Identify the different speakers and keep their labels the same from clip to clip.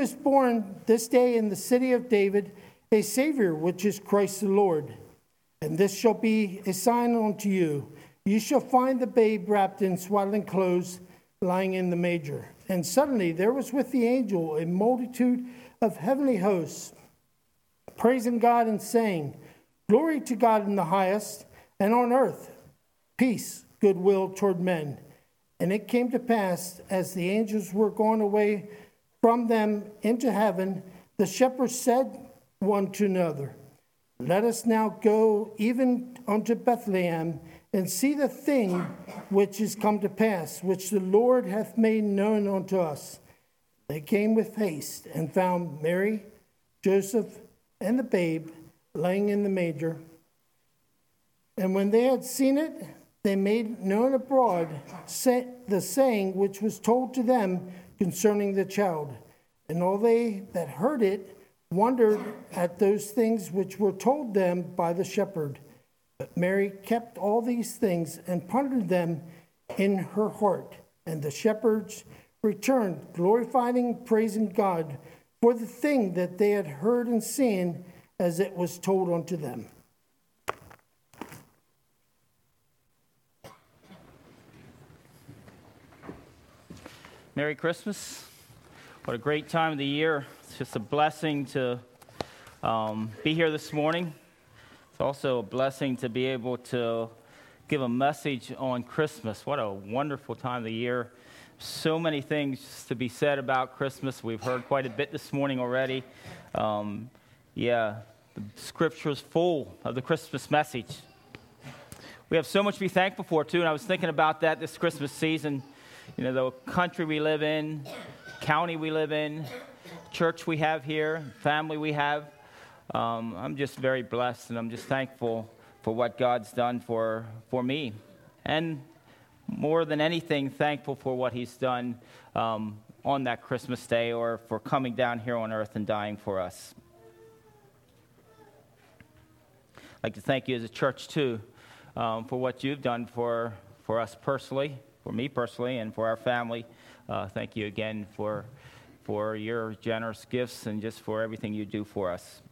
Speaker 1: is born this day in the city of David a Savior, which is Christ the Lord. And this shall be a sign unto you. You shall find the babe wrapped in swaddling clothes, lying in the manger. And suddenly there was with the angel a multitude of heavenly hosts, praising God and saying, Glory to God in the highest, and on earth peace, goodwill toward men. And it came to pass, as the angels were gone away from them into heaven, the shepherds said one to another, Let us now go even unto Bethlehem and see the thing which is come to pass, which the Lord hath made known unto us. They came with haste and found Mary, Joseph, and the babe laying in the manger. And when they had seen it, they made known abroad the saying which was told to them concerning the child. And all they that heard it wondered at those things which were told them by the shepherd. But Mary kept all these things and pondered them in her heart. And the shepherds returned, glorifying praising God for the thing that they had heard and seen as it was told unto them.
Speaker 2: Merry Christmas. What a great time of the year. It's just a blessing to um, be here this morning. It's also a blessing to be able to give a message on Christmas. What a wonderful time of the year. So many things to be said about Christmas. We've heard quite a bit this morning already. Um, yeah, the scripture is full of the Christmas message. We have so much to be thankful for, too, and I was thinking about that this Christmas season. You know, the country we live in, county we live in, church we have here, family we have. Um, I'm just very blessed and I'm just thankful for what God's done for, for me. And more than anything, thankful for what He's done um, on that Christmas day or for coming down here on earth and dying for us. I'd like to thank you as a church, too, um, for what you've done for, for us personally, for me personally, and for our family. Uh, thank you again for, for your generous gifts and just for everything you do for us.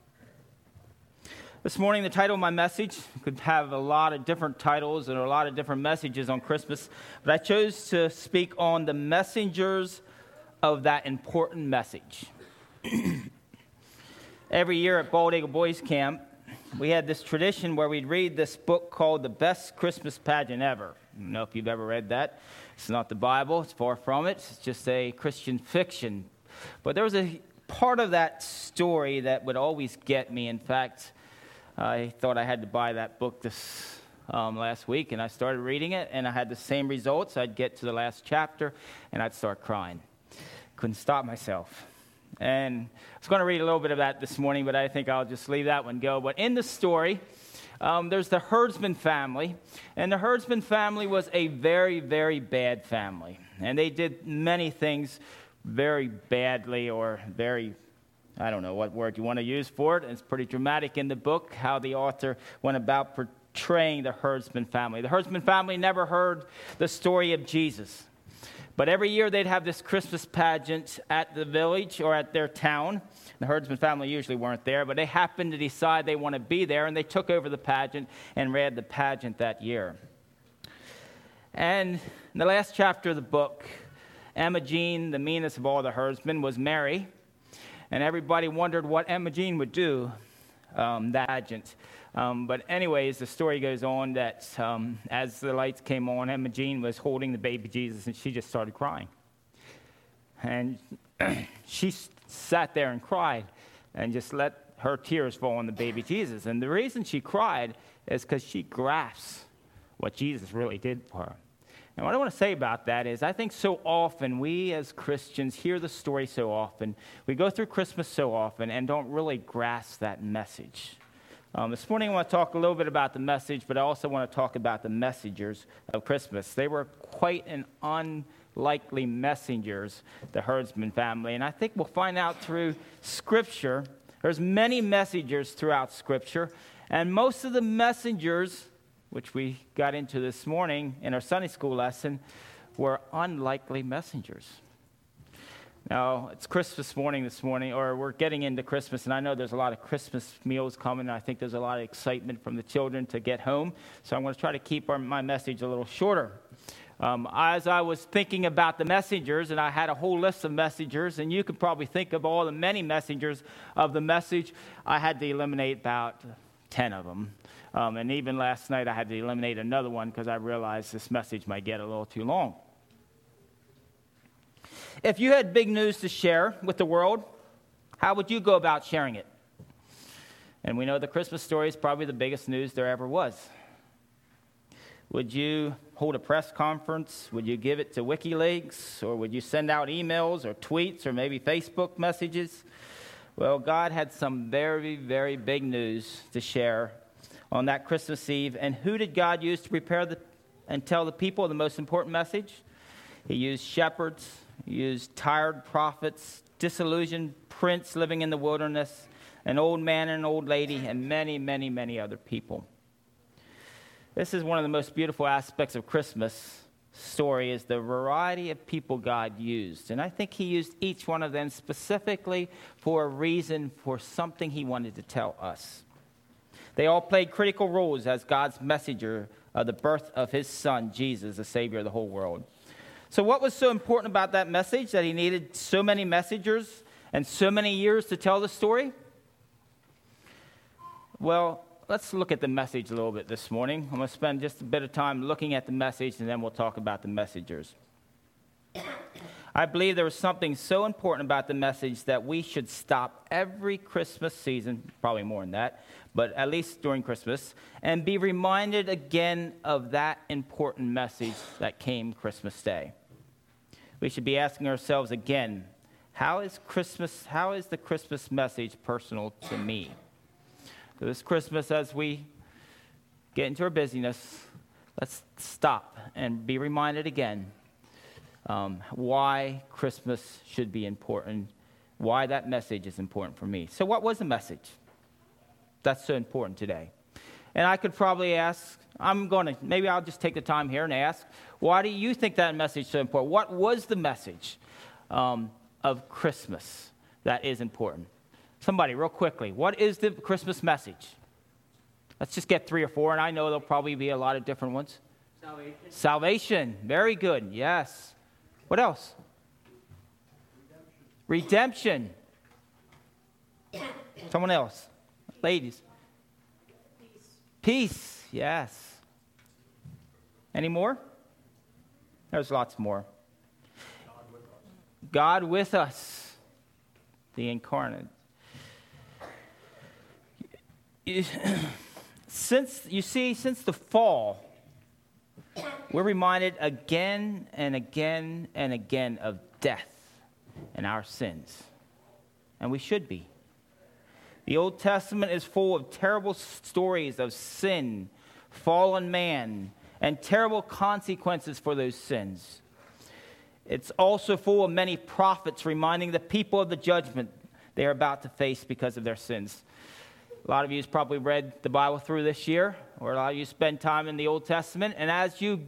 Speaker 2: This morning, the title of my message could have a lot of different titles and a lot of different messages on Christmas, but I chose to speak on the messengers of that important message. Every year at Bald Eagle Boys Camp, we had this tradition where we'd read this book called The Best Christmas Pageant Ever. I don't know if you've ever read that. It's not the Bible, it's far from it, it's just a Christian fiction. But there was a part of that story that would always get me. In fact, I thought I had to buy that book this um, last week, and I started reading it, and I had the same results. I'd get to the last chapter, and I'd start crying. Couldn't stop myself. And I was going to read a little bit of that this morning, but I think I'll just leave that one go. But in the story, um, there's the Herdman family, and the Herdman family was a very, very bad family. And they did many things very badly or very I don't know what word you want to use for it. It's pretty dramatic in the book how the author went about portraying the Herdman family. The Herdman family never heard the story of Jesus. But every year they'd have this Christmas pageant at the village or at their town. The Herdman family usually weren't there, but they happened to decide they want to be there, and they took over the pageant and read the pageant that year. And in the last chapter of the book, Imogene, the meanest of all the Herdmans, was Mary and everybody wondered what Imogene would do um, that pageant. Um, but anyways, the story goes on that um, as the lights came on, Imogene was holding the baby Jesus, and she just started crying. And she sat there and cried, and just let her tears fall on the baby Jesus. And the reason she cried is because she grasps what Jesus really did for her. And what I want to say about that is, I think so often we as Christians hear the story so often, we go through Christmas so often, and don't really grasp that message. Um, this morning, I want to talk a little bit about the message, but I also want to talk about the messengers of Christmas. They were quite an unlikely messengers, the Herdman family. And I think we'll find out through Scripture, there's many messengers throughout Scripture, and most of the messengers which we got into this morning in our Sunday school lesson, were unlikely messengers. Now, it's Christmas morning this morning, or we're getting into Christmas, and I know there's a lot of Christmas meals coming. I think there's a lot of excitement from the children to get home. So I'm going to try to keep our, my message a little shorter. Um, as I was thinking about the messengers, and I had a whole list of messengers, and you could probably think of all the many messengers of the message, I had to eliminate about 10 of them. Um, and even last night, I had to eliminate another one because I realized this message might get a little too long. If you had big news to share with the world, how would you go about sharing it? And we know the Christmas story is probably the biggest news there ever was. Would you hold a press conference? Would you give it to WikiLeaks? Or would you send out emails or tweets or maybe Facebook messages? Well, God had some very, very big news to share on that Christmas Eve. And who did God use to prepare the, and tell the people the most important message? He used shepherds, he used tired prophets, disillusioned prince living in the wilderness, an old man and an old lady, and many, many, many other people. This is one of the most beautiful aspects of Christmas story is the variety of people God used. And I think he used each one of them specifically for a reason, for something he wanted to tell us. They all played critical roles as God's messenger of the birth of his son, Jesus, the Savior of the whole world. So, what was so important about that message that he needed so many messengers and so many years to tell the story? Well, let's look at the message a little bit this morning. I'm going to spend just a bit of time looking at the message and then we'll talk about the messengers. I believe there was something so important about the message that we should stop every Christmas season, probably more than that, but at least during Christmas, and be reminded again of that important message that came Christmas Day we should be asking ourselves again how is Christmas, how is the Christmas message personal to me? This Christmas, as we get into our busyness, let's stop and be reminded again um, why Christmas should be important, why that message is important for me. So, what was the message that's so important today? And I could probably ask, I'm going to, maybe I'll just take the time here and ask, why do you think that message is so important? What was the message um, of Christmas that is important? Somebody, real quickly, what is the Christmas message? Let's just get three or four, and I know there'll probably be a lot of different ones.
Speaker 3: Salvation.
Speaker 2: Salvation. Very good. Yes. What else? Redemption. Redemption. Someone else. Ladies.
Speaker 3: Peace.
Speaker 2: Peace. Yes. Any more? There's lots more. God with us, the incarnate. Since, you see, since the fall, we're reminded again and again and again of death and our sins. And we should be. The Old Testament is full of terrible stories of sin, fallen man, and terrible consequences for those sins. It's also full of many prophets reminding the people of the judgment they are about to face because of their sins. A lot of you probably read the Bible through this year, or a lot of you spend time in the Old Testament. And as you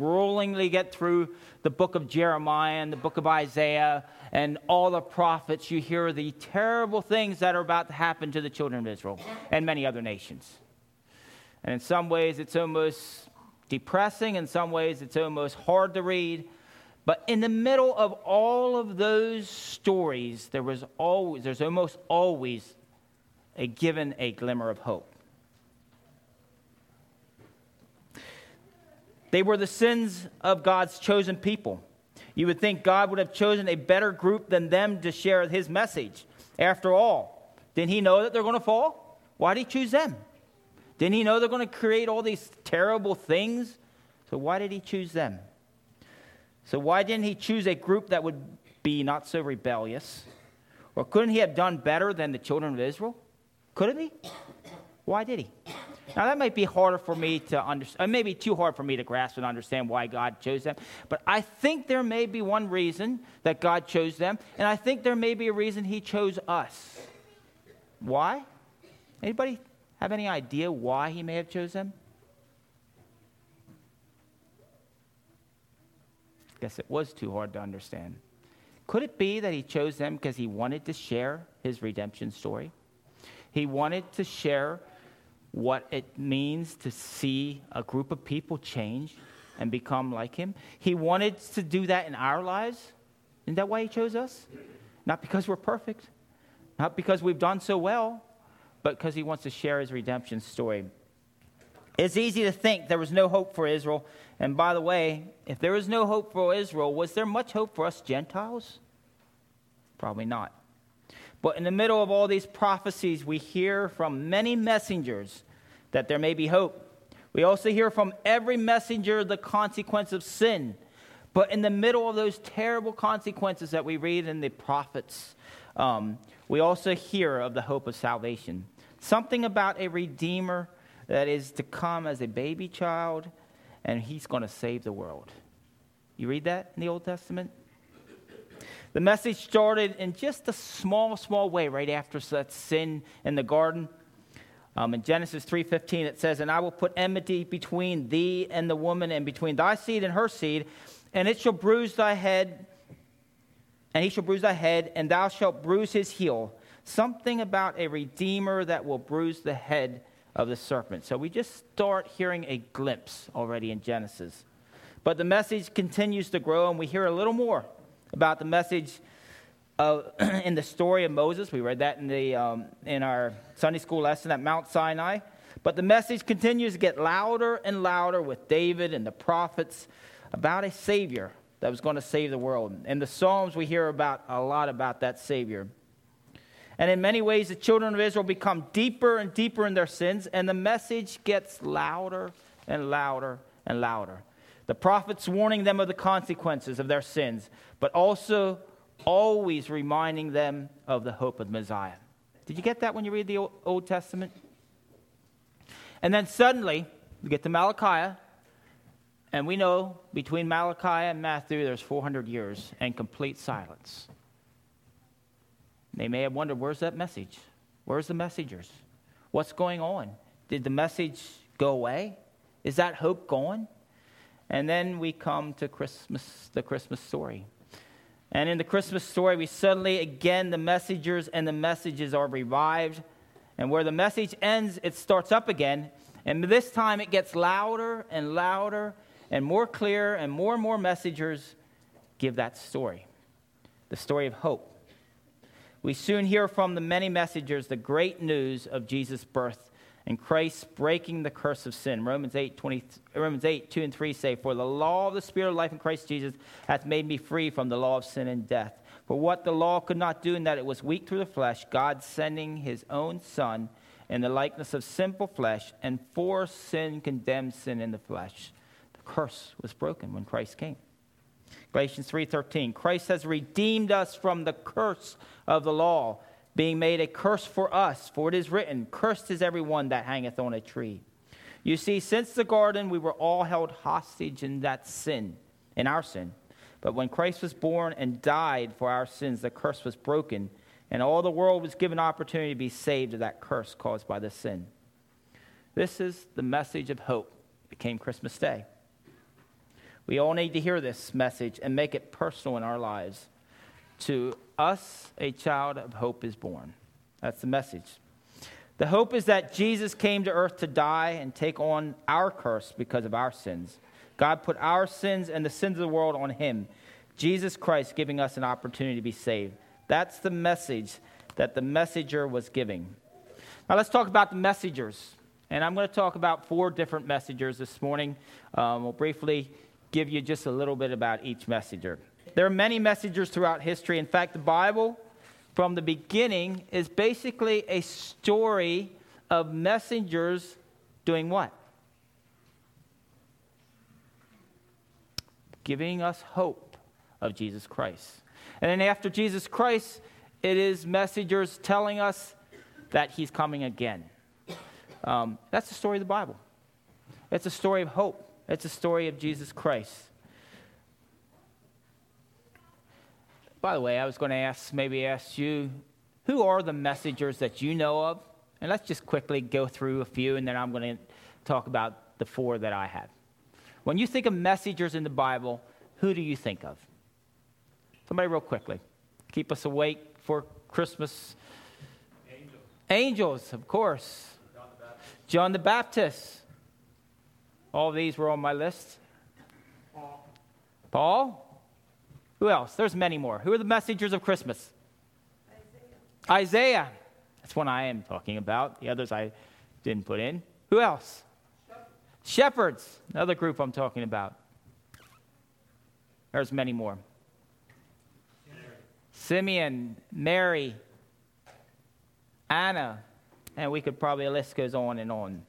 Speaker 2: rollingly get through the book of Jeremiah and the book of Isaiah and all the prophets, you hear the terrible things that are about to happen to the children of Israel and many other nations. And in some ways, it's almost depressing. In some ways, it's almost hard to read. But in the middle of all of those stories, there was always, there's almost always a given a glimmer of hope. They were the sins of God's chosen people. You would think God would have chosen a better group than them to share his message. After all, didn't he know that they're going to fall? Why did he choose them? Didn't he know they're going to create all these terrible things? So why did he choose them? So why didn't he choose a group that would be not so rebellious? Or couldn't he have done better than the children of Israel? Couldn't he? Why did he? Now, that might be harder for me to understand, uh, maybe too hard for me to grasp and understand why God chose them. But I think there may be one reason that God chose them, and I think there may be a reason He chose us. Why? Anybody have any idea why he may have chosen them? Guess it was too hard to understand. Could it be that he chose them because he wanted to share his redemption story? He wanted to share what it means to see a group of people change and become like him. He wanted to do that in our lives. Isn't that why he chose us? Not because we're perfect, not because we've done so well, but because he wants to share his redemption story. It's easy to think there was no hope for Israel. And by the way, if there was no hope for Israel, was there much hope for us Gentiles? Probably not. But in the middle of all these prophecies, we hear from many messengers that there may be hope. We also hear from every messenger the consequence of sin. But in the middle of those terrible consequences that we read in the prophets, um, we also hear of the hope of salvation. Something about a redeemer that is to come as a baby child, and he's going to save the world. You read that in the Old Testament? The message started in just a small, small way right after that sin in the garden. Um, in Genesis 3:15 it says, "And I will put enmity between thee and the woman, and between thy seed and her seed, and it shall bruise thy head, and he shall bruise thy head, and thou shalt bruise his heel." Something about a redeemer that will bruise the head of the serpent. So we just start hearing a glimpse already in Genesis. But the message continues to grow, and we hear a little more about the message of, in the story of Moses. We read that in, the, um, in our Sunday school lesson at Mount Sinai. But the message continues to get louder and louder with David and the prophets about a Savior that was going to save the world. In the Psalms, we hear about a lot about that Savior. And in many ways, the children of Israel become deeper and deeper in their sins, and the message gets louder and louder and louder. The prophets warning them of the consequences of their sins, but also always reminding them of the hope of the Messiah. Did you get that when you read the Old Testament? And then suddenly, we get to Malachi, and we know between Malachi and Matthew, there's 400 years and complete silence. They may have wondered, where's that message? Where's the messengers? What's going on? Did the message go away? Is that hope gone? And then we come to Christmas, the Christmas story. And in the Christmas story, we suddenly, again, the messengers and the messages are revived. And where the message ends, it starts up again. And this time it gets louder and louder and more clear, and more and more messengers give that story the story of hope. We soon hear from the many messengers the great news of Jesus' birth and Christ breaking the curse of sin. Romans 8, 20, Romans 8, 2 and 3 say, For the law of the Spirit of life in Christ Jesus hath made me free from the law of sin and death. For what the law could not do, in that it was weak through the flesh, God sending his own Son in the likeness of sinful flesh, and for sin condemned sin in the flesh. The curse was broken when Christ came. Galatians 3:13 Christ has redeemed us from the curse of the law being made a curse for us for it is written cursed is everyone that hangeth on a tree. You see since the garden we were all held hostage in that sin in our sin. But when Christ was born and died for our sins the curse was broken and all the world was given opportunity to be saved of that curse caused by the sin. This is the message of hope. It became Christmas Day. We all need to hear this message and make it personal in our lives. To us, a child of hope is born. That's the message. The hope is that Jesus came to earth to die and take on our curse because of our sins. God put our sins and the sins of the world on him. Jesus Christ giving us an opportunity to be saved. That's the message that the messenger was giving. Now let's talk about the messengers. And I'm going to talk about four different messengers this morning. Um, we'll briefly give you just a little bit about each messenger. There are many messengers throughout history. In fact, the Bible, from the beginning, is basically a story of messengers doing what? Giving us hope of Jesus Christ. And then after Jesus Christ, it is messengers telling us that he's coming again. Um, that's the story of the Bible. It's a story of hope. It's a story of Jesus Christ. By the way, I was going to ask, maybe ask you, who are the messengers that you know of? And let's just quickly go through a few, and then I'm going to talk about the four that I have. When you think of messengers in the Bible, who do you think of? Somebody, real quickly. Keep us awake for Christmas. Angels, Angels of course. John the Baptist. John the Baptist. All these were on my list. Paul. Paul? Who else? There's many more. Who are the messengers of Christmas? Isaiah. Isaiah. That's one I am talking about. The others I didn't put in. Who else? Shepherds, another group I'm talking about. There's many more. Simeon, Mary, Anna, and we could probably, the list goes on and on.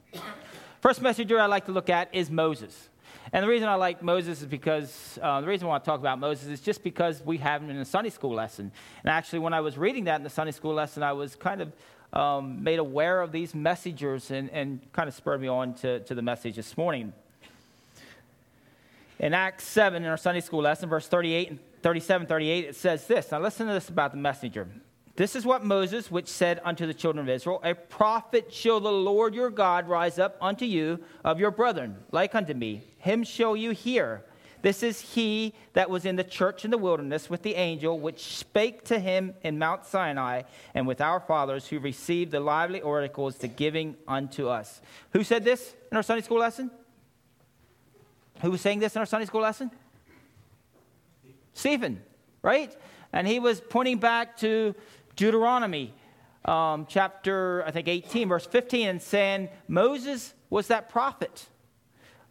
Speaker 2: First messenger I'd like to look at is Moses. And the reason I like Moses is because, uh, the reason I want to talk about Moses is just because we have him in a Sunday school lesson. And actually, when I was reading that in the Sunday school lesson, I was kind of um, made aware of these messengers and, and kind of spurred me on to, to the message this morning. In Acts 7, in our Sunday school lesson, verse 38 and 37, 38, it says this. Now listen to this about the messenger. This is what Moses, which said unto the children of Israel, A prophet shall the Lord your God rise up unto you of your brethren, like unto me. Him shall you hear. This is he that was in the church in the wilderness with the angel which spake to him in Mount Sinai and with our fathers who received the lively oracles to giving unto us. Who said this in our Sunday school lesson? Who was saying this in our Sunday school lesson? Stephen, right? And he was pointing back to Deuteronomy um, chapter, I think, 18, verse 15, and saying Moses was that prophet.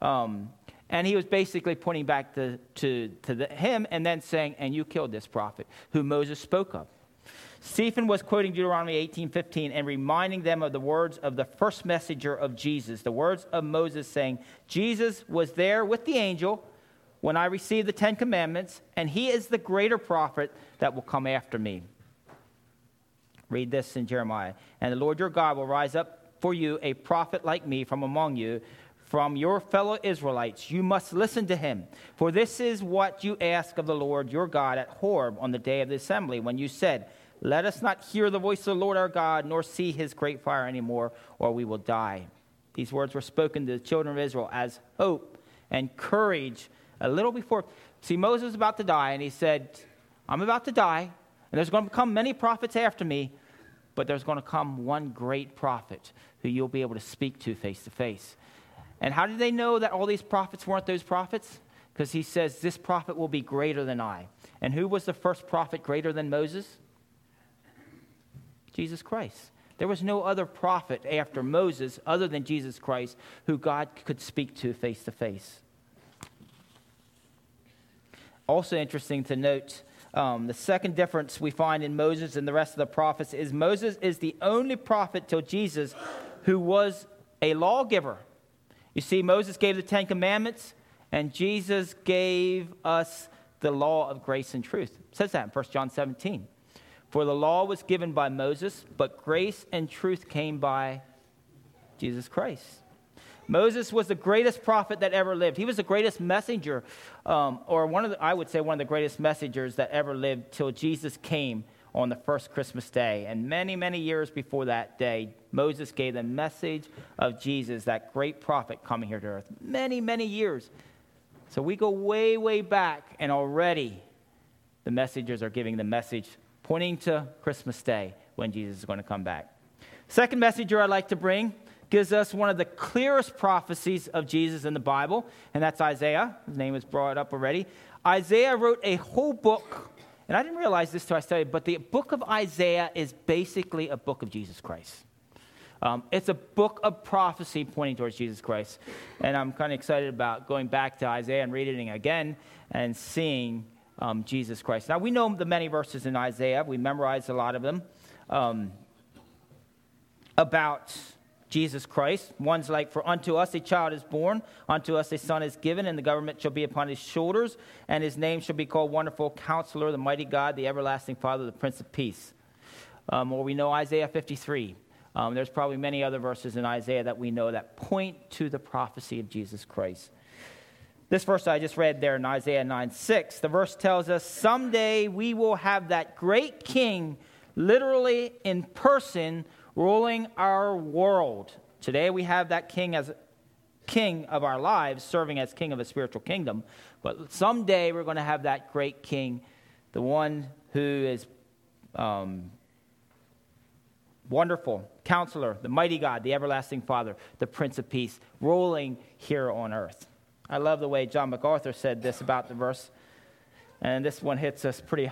Speaker 2: Um, and he was basically pointing back to, to, to the, him and then saying, And you killed this prophet who Moses spoke of. Stephen was quoting Deuteronomy 18:15 and reminding them of the words of the first messenger of Jesus, the words of Moses saying, Jesus was there with the angel when I received the 10 commandments, and he is the greater prophet that will come after me. Read this in Jeremiah. And the Lord your God will rise up for you a prophet like me from among you from your fellow Israelites. You must listen to him. For this is what you ask of the Lord your God at Horeb on the day of the assembly, when you said, Let us not hear the voice of the Lord our God, nor see his great fire anymore, or we will die. These words were spoken to the children of Israel as hope and courage a little before. See, Moses was about to die, and he said, I'm about to die, and there's going to come many prophets after me, but there's going to come one great prophet who you'll be able to speak to face to face. And how did they know that all these prophets weren't those prophets? Because he says, This prophet will be greater than I. And who was the first prophet greater than Moses? Jesus Christ. There was no other prophet after Moses other than Jesus Christ who God could speak to face to face. Also, interesting to note um, the second difference we find in Moses and the rest of the prophets is Moses is the only prophet till Jesus who was a lawgiver. You see, Moses gave the Ten Commandments, and Jesus gave us the law of grace and truth. It says that in 1 John 17. For the law was given by Moses, but grace and truth came by Jesus Christ. Moses was the greatest prophet that ever lived. He was the greatest messenger, um, or one of the, I would say one of the greatest messengers that ever lived till Jesus came on the first Christmas day. And many, many years before that day, Moses gave the message of Jesus, that great prophet coming here to earth. Many, many years. So we go way, way back, and already the messengers are giving the message pointing to Christmas Day when Jesus is going to come back. Second messenger I'd like to bring gives us one of the clearest prophecies of Jesus in the Bible, and that's Isaiah. His name was brought up already. Isaiah wrote a whole book and I didn't realize this till I studied, but the book of Isaiah is basically a book of Jesus Christ. Um, it's a book of prophecy pointing towards Jesus Christ. And I'm kind of excited about going back to Isaiah and reading it again and seeing um, Jesus Christ. Now, we know the many verses in Isaiah, we memorized a lot of them um, about Jesus Christ. One's like, For unto us a child is born, unto us a son is given, and the government shall be upon his shoulders, and his name shall be called Wonderful Counselor, the Mighty God, the Everlasting Father, the Prince of Peace. Um, or we know Isaiah 53. Um, there's probably many other verses in Isaiah that we know that point to the prophecy of Jesus Christ. This verse I just read there in Isaiah 9 6, the verse tells us, Someday we will have that great king literally in person ruling our world. Today we have that king as king of our lives, serving as king of a spiritual kingdom. But someday we're going to have that great king the one who is um, wonderful, counselor, the mighty God, the everlasting Father, the Prince of Peace, ruling here on earth. I love the way John MacArthur said this about the verse, and this one hits us pretty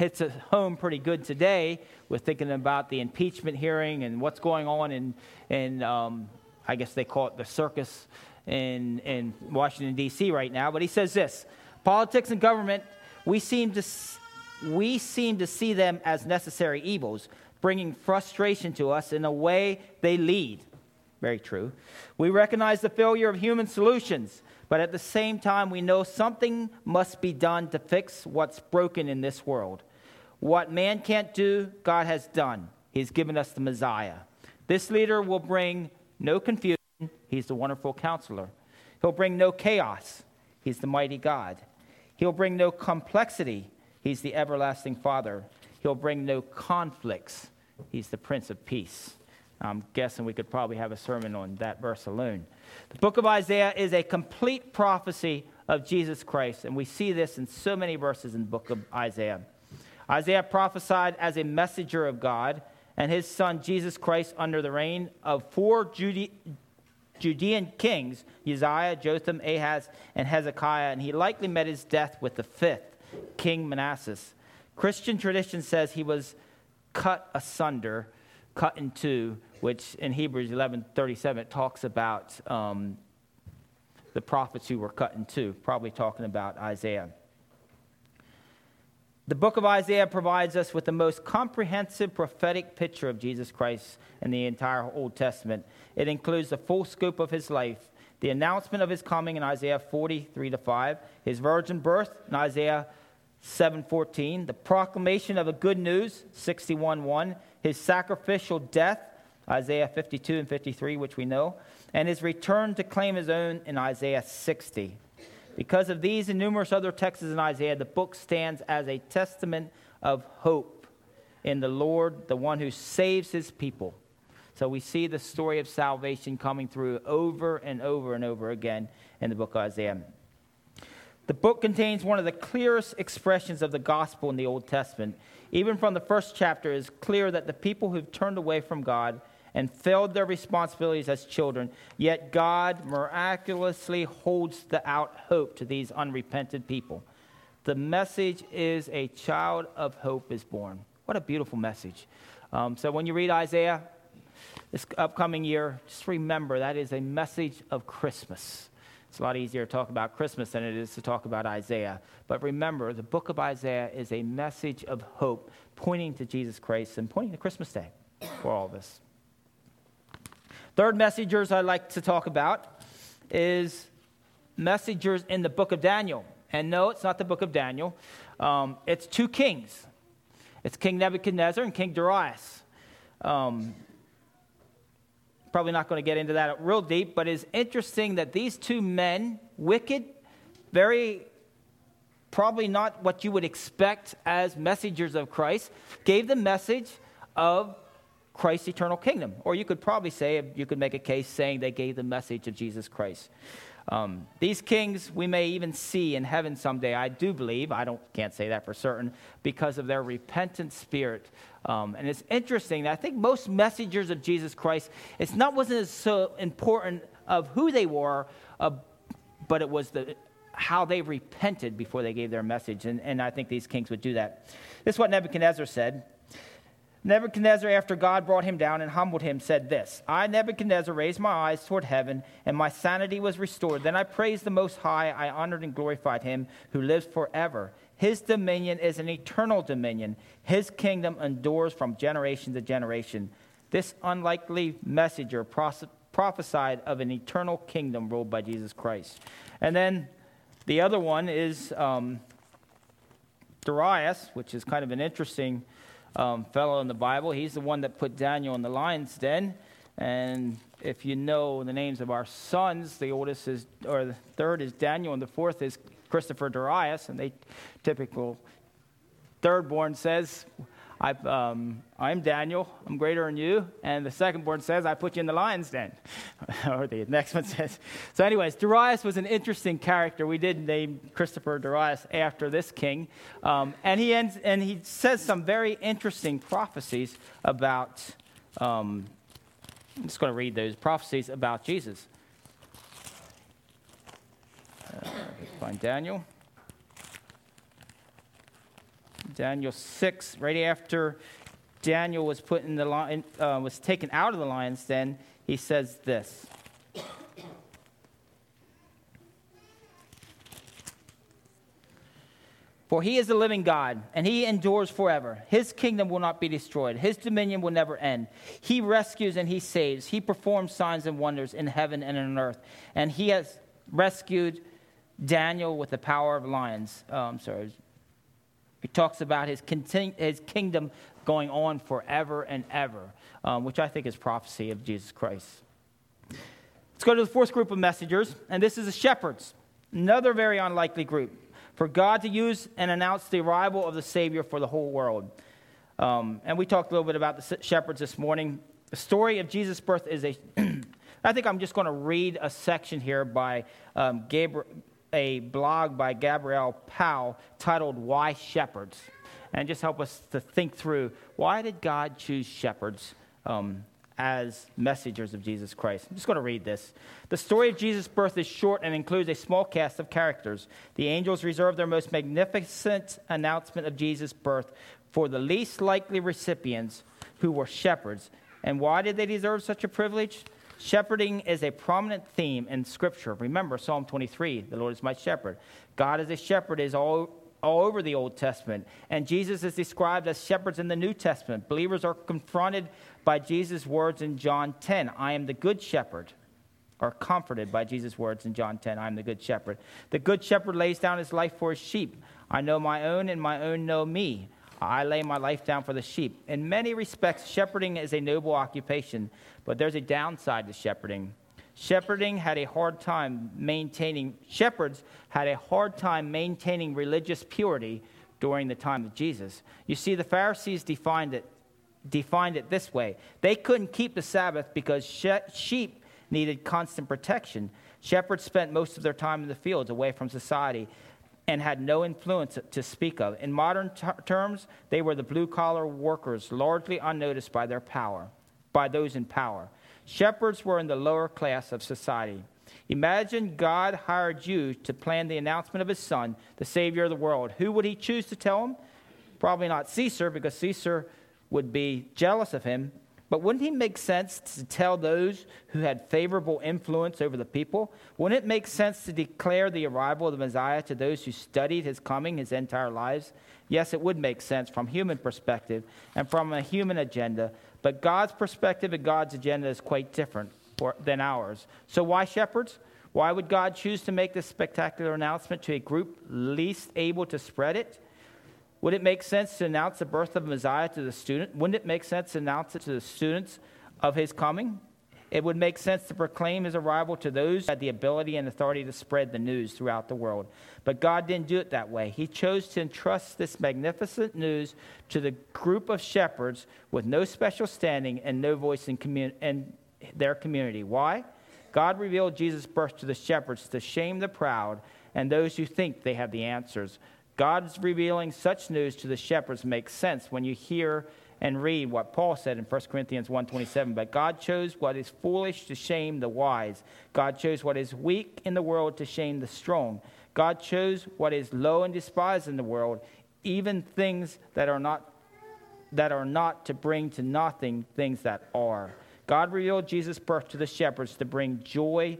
Speaker 2: hits us home pretty good today with thinking about the impeachment hearing and what's going on in, in um, I guess they call it the circus in, in Washington, D.C. right now. But he says this politics and government, we seem, to, we seem to see them as necessary evils, bringing frustration to us in a way they lead. Very true. We recognize the failure of human solutions, but at the same time, we know something must be done to fix what's broken in this world. What man can't do, God has done. He's given us the Messiah. This leader will bring no confusion. He's the wonderful counselor. He'll bring no chaos. He's the mighty God. He'll bring no complexity. He's the everlasting Father. He'll bring no conflicts. He's the Prince of Peace. I'm guessing we could probably have a sermon on that verse alone. The book of Isaiah is a complete prophecy of Jesus Christ, and we see this in so many verses in the book of Isaiah. Isaiah prophesied as a messenger of God and his son Jesus Christ under the reign of four Jude- Judean kings Uzziah, Jotham, Ahaz, and Hezekiah, and he likely met his death with the fifth, King Manasseh. Christian tradition says he was cut asunder, cut in two, which in Hebrews 11:37 talks about um, the prophets who were cut in two, probably talking about Isaiah. The book of Isaiah provides us with the most comprehensive prophetic picture of Jesus Christ in the entire Old Testament. It includes the full scope of his life, the announcement of his coming in Isaiah 43 to 5, his virgin birth in Isaiah 7:14, the proclamation of the good news 61:1, his sacrificial death Isaiah 52 and 53, which we know, and his return to claim his own in Isaiah 60. Because of these and numerous other texts in Isaiah, the book stands as a testament of hope in the Lord, the one who saves his people. So we see the story of salvation coming through over and over and over again in the book of Isaiah. The book contains one of the clearest expressions of the gospel in the Old Testament. Even from the first chapter, it is clear that the people who've turned away from God and failed their responsibilities as children, yet God miraculously holds the out hope to these unrepented people. The message is a child of hope is born. What a beautiful message. Um, so when you read Isaiah this upcoming year, just remember that is a message of Christmas. It's a lot easier to talk about Christmas than it is to talk about Isaiah. But remember, the book of Isaiah is a message of hope pointing to Jesus Christ and pointing to Christmas Day for all of us. Third messengers I'd like to talk about is messengers in the book of Daniel. And no, it's not the book of Daniel. Um, it's two kings. It's King Nebuchadnezzar and King Darius. Um, probably not going to get into that real deep, but it's interesting that these two men, wicked, very probably not what you would expect as messengers of Christ, gave the message of Christ's eternal kingdom. Or you could probably say, you could make a case saying they gave the message of Jesus Christ. Um, these kings we may even see in heaven someday. I do believe. I don't can't say that for certain because of their repentant spirit. Um, and it's interesting. I think most messengers of Jesus Christ, it's not wasn't so important of who they were, uh, but it was the how they repented before they gave their message. And, and I think these kings would do that. This is what Nebuchadnezzar said. Nebuchadnezzar, after God brought him down and humbled him, said this I, Nebuchadnezzar, raised my eyes toward heaven, and my sanity was restored. Then I praised the Most High. I honored and glorified him who lives forever. His dominion is an eternal dominion, his kingdom endures from generation to generation. This unlikely messenger prophesied of an eternal kingdom ruled by Jesus Christ. And then the other one is um, Darius, which is kind of an interesting um, fellow in the Bible. He's the one that put Daniel in the lion's den. And if you know the names of our sons, the oldest is, or the third is Daniel, and the fourth is Christopher Darius. And they typical third born says, I, um, I'm Daniel, I'm greater than you. And the second born says, I put you in the lion's den. or the next one says. So, anyways, Darius was an interesting character. We did name Christopher Darius after this king. Um, and, he ends, and he says some very interesting prophecies about, um, I'm just going to read those prophecies about Jesus. Uh, find Daniel. Daniel 6, right after Daniel was put in the lion, uh, was taken out of the lion's den, he says this. For he is the living God, and he endures forever. His kingdom will not be destroyed, his dominion will never end. He rescues and he saves. He performs signs and wonders in heaven and on earth. And he has rescued Daniel with the power of lions. I'm sorry, he talks about his, continu- his kingdom going on forever and ever, um, which I think is prophecy of Jesus Christ. Let's go to the fourth group of messengers, and this is the shepherds, another very unlikely group for God to use and announce the arrival of the Savior for the whole world. Um, and we talked a little bit about the shepherds this morning. The story of Jesus' birth is a. I think I'm just going to read a section here by um, Gabriel, a blog by Gabrielle Powell titled Why Shepherds? And just help us to think through why did God choose shepherds um, as messengers of Jesus Christ? I'm just going to read this. The story of Jesus' birth is short and includes a small cast of characters. The angels reserve their most magnificent announcement of Jesus' birth for the least likely recipients who were shepherds. And why did they deserve such a privilege? Shepherding is a prominent theme in Scripture. Remember Psalm 23 the Lord is my shepherd. God as a shepherd is all, all over the Old Testament. And Jesus is described as shepherds in the New Testament. Believers are confronted by Jesus' words in John 10 I am the good shepherd. Are comforted by Jesus' words in John 10 I am the good shepherd. The good shepherd lays down his life for his sheep. I know my own, and my own know me. I lay my life down for the sheep. In many respects, shepherding is a noble occupation, but there's a downside to shepherding. Shepherding had a hard time maintaining, shepherds had a hard time maintaining religious purity during the time of Jesus. You see, the Pharisees defined it, defined it this way they couldn't keep the Sabbath because she- sheep needed constant protection. Shepherds spent most of their time in the fields away from society and had no influence to speak of. In modern t- terms, they were the blue collar workers, largely unnoticed by their power, by those in power. Shepherds were in the lower class of society. Imagine God hired you to plan the announcement of his son, the Savior of the world. Who would he choose to tell him? Probably not Caesar, because Caesar would be jealous of him but wouldn't it make sense to tell those who had favorable influence over the people? Wouldn't it make sense to declare the arrival of the Messiah to those who studied his coming his entire lives? Yes, it would make sense from human perspective and from a human agenda, but God's perspective and God's agenda is quite different than ours. So why shepherds? Why would God choose to make this spectacular announcement to a group least able to spread it? Would it make sense to announce the birth of Messiah to the student? Wouldn't it make sense to announce it to the students of his coming? It would make sense to proclaim his arrival to those who had the ability and authority to spread the news throughout the world. But God didn't do it that way. He chose to entrust this magnificent news to the group of shepherds with no special standing and no voice in, commun- in their community. Why? God revealed Jesus' birth to the shepherds to shame the proud and those who think they have the answers. God's revealing such news to the shepherds makes sense when you hear and read what Paul said in 1 Corinthians 1:27, but God chose what is foolish to shame the wise. God chose what is weak in the world to shame the strong. God chose what is low and despised in the world, even things that are not that are not to bring to nothing things that are. God revealed Jesus' birth to the shepherds to bring joy,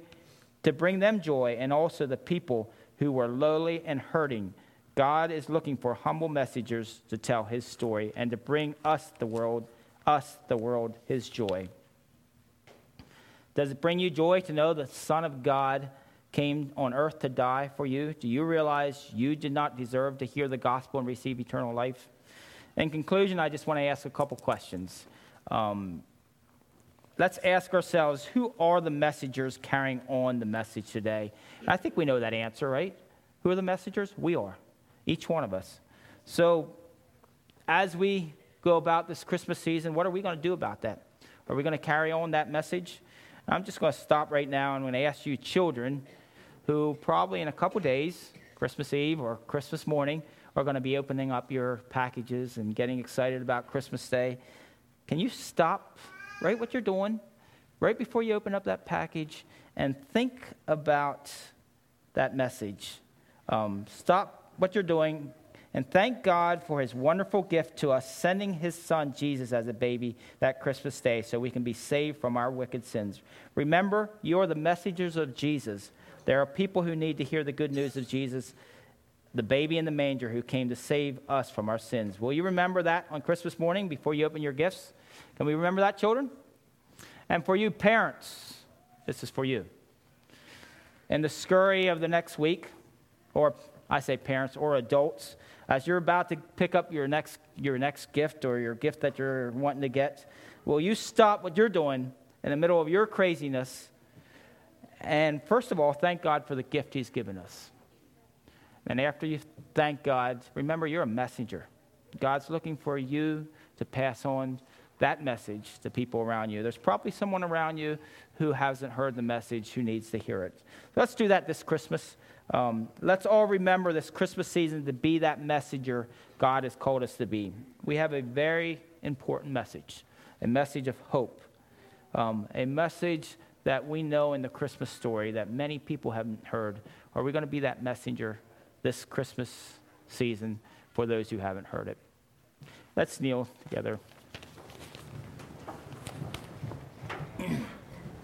Speaker 2: to bring them joy, and also the people who were lowly and hurting God is looking for humble messengers to tell his story and to bring us the world, us the world his joy. Does it bring you joy to know the Son of God came on earth to die for you? Do you realize you did not deserve to hear the gospel and receive eternal life? In conclusion, I just want to ask a couple questions. Um, let's ask ourselves who are the messengers carrying on the message today? I think we know that answer, right? Who are the messengers? We are each one of us. So, as we go about this Christmas season? What are we going to do about that? Are we going to carry on that message? I'm just going to stop right now and I'm going to ask you, children, who probably in a couple days, Christmas Eve or Christmas morning, are going to be opening up your packages and getting excited about Christmas Day. Can you stop right what you're doing right before you open up that package and think about that message? Um, stop what you're doing and thank God for his wonderful gift to us, sending his son Jesus as a baby that Christmas day so we can be saved from our wicked sins. Remember, you are the messengers of Jesus. There are people who need to hear the good news of Jesus, the baby in the manger who came to save us from our sins. Will you remember that on Christmas morning before you open your gifts? Can we remember that, children? And for you, parents, this is for you. In the scurry of the next week, or I say parents or adults, as you're about to pick up your next, your next gift or your gift that you're wanting to get, will you stop what you're doing in the middle of your craziness and, first of all, thank God for the gift He's given us? And after you thank God, remember you're a messenger. God's looking for you to pass on that message to people around you. There's probably someone around you who hasn't heard the message who needs to hear it. Let's do that this Christmas. Um, let's all remember this Christmas season to be that messenger God has called us to be. We have a very important message, a message of hope, um, a message that we know in the Christmas story that many people haven't heard. Are we going to be that messenger this Christmas season for those who haven't heard it? Let's kneel together.